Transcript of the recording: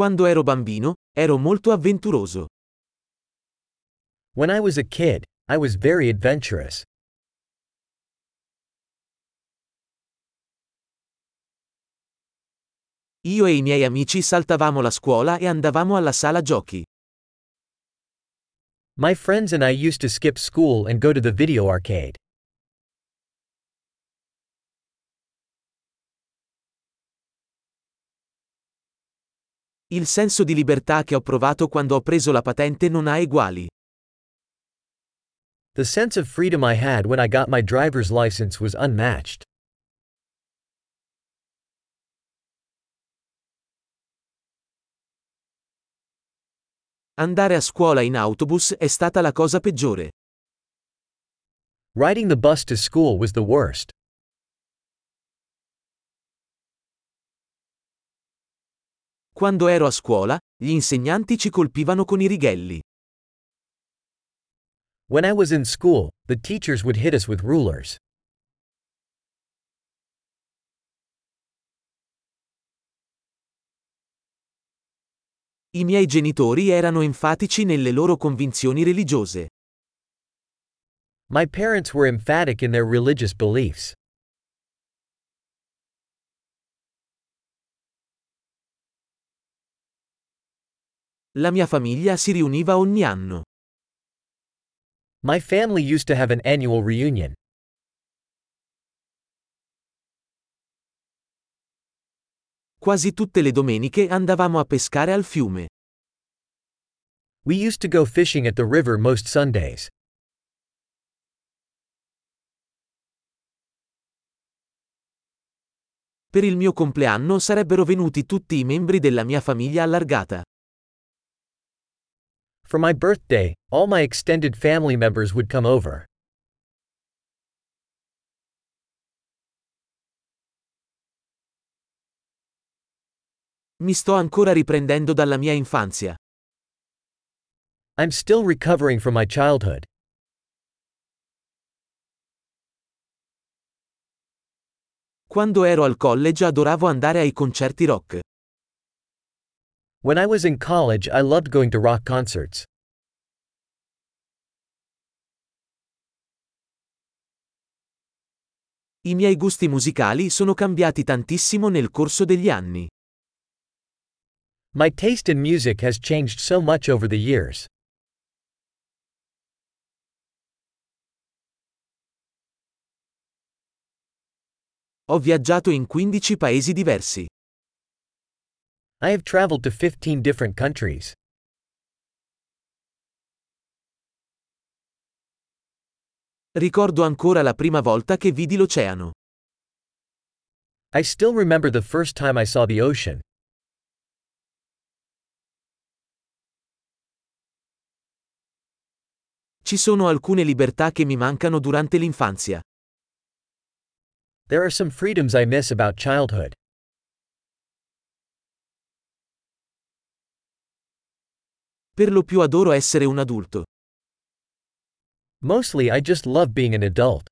Quando ero bambino, ero molto avventuroso. When I was a kid, I was very adventurous. Io e i miei amici saltavamo la scuola e andavamo alla sala giochi. My friends and I used to skip school and go to the video arcade. Il senso di libertà che ho provato quando ho preso la patente non ha eguali. The sense of freedom I had when I got my driver's license was unmatched. Andare a scuola in autobus è stata la cosa peggiore. Riding the bus to school was the worst. Quando ero a scuola, gli insegnanti ci colpivano con i righelli. When I was in school, the teachers would hit us with rulers. I miei genitori erano enfatici nelle loro convinzioni religiose. My parents were emphatic in their religious beliefs. La mia famiglia si riuniva ogni anno. My family used to have an annual reunion. Quasi tutte le domeniche andavamo a pescare al fiume. We used to go fishing at the river most Sundays. Per il mio compleanno sarebbero venuti tutti i membri della mia famiglia allargata. For my birthday, all my extended family members would come over. Mi sto ancora riprendendo dalla mia infanzia. I'm still recovering from my childhood. Quando ero al college adoravo andare ai concerti rock. When I was in college, I loved going to rock concerts. I miei gusti musicali sono cambiati tantissimo nel corso degli anni. My taste in music has changed so much over the years. Ho viaggiato in 15 paesi diversi. I have traveled to 15 different countries. Ricordo ancora la prima volta che vidi l'oceano. I still remember the first time I saw the ocean. Ci sono alcune libertà che mi mancano durante l'infanzia. There are some freedoms I miss about childhood. Per lo più adoro essere un adulto. Mostly I just love being an adult.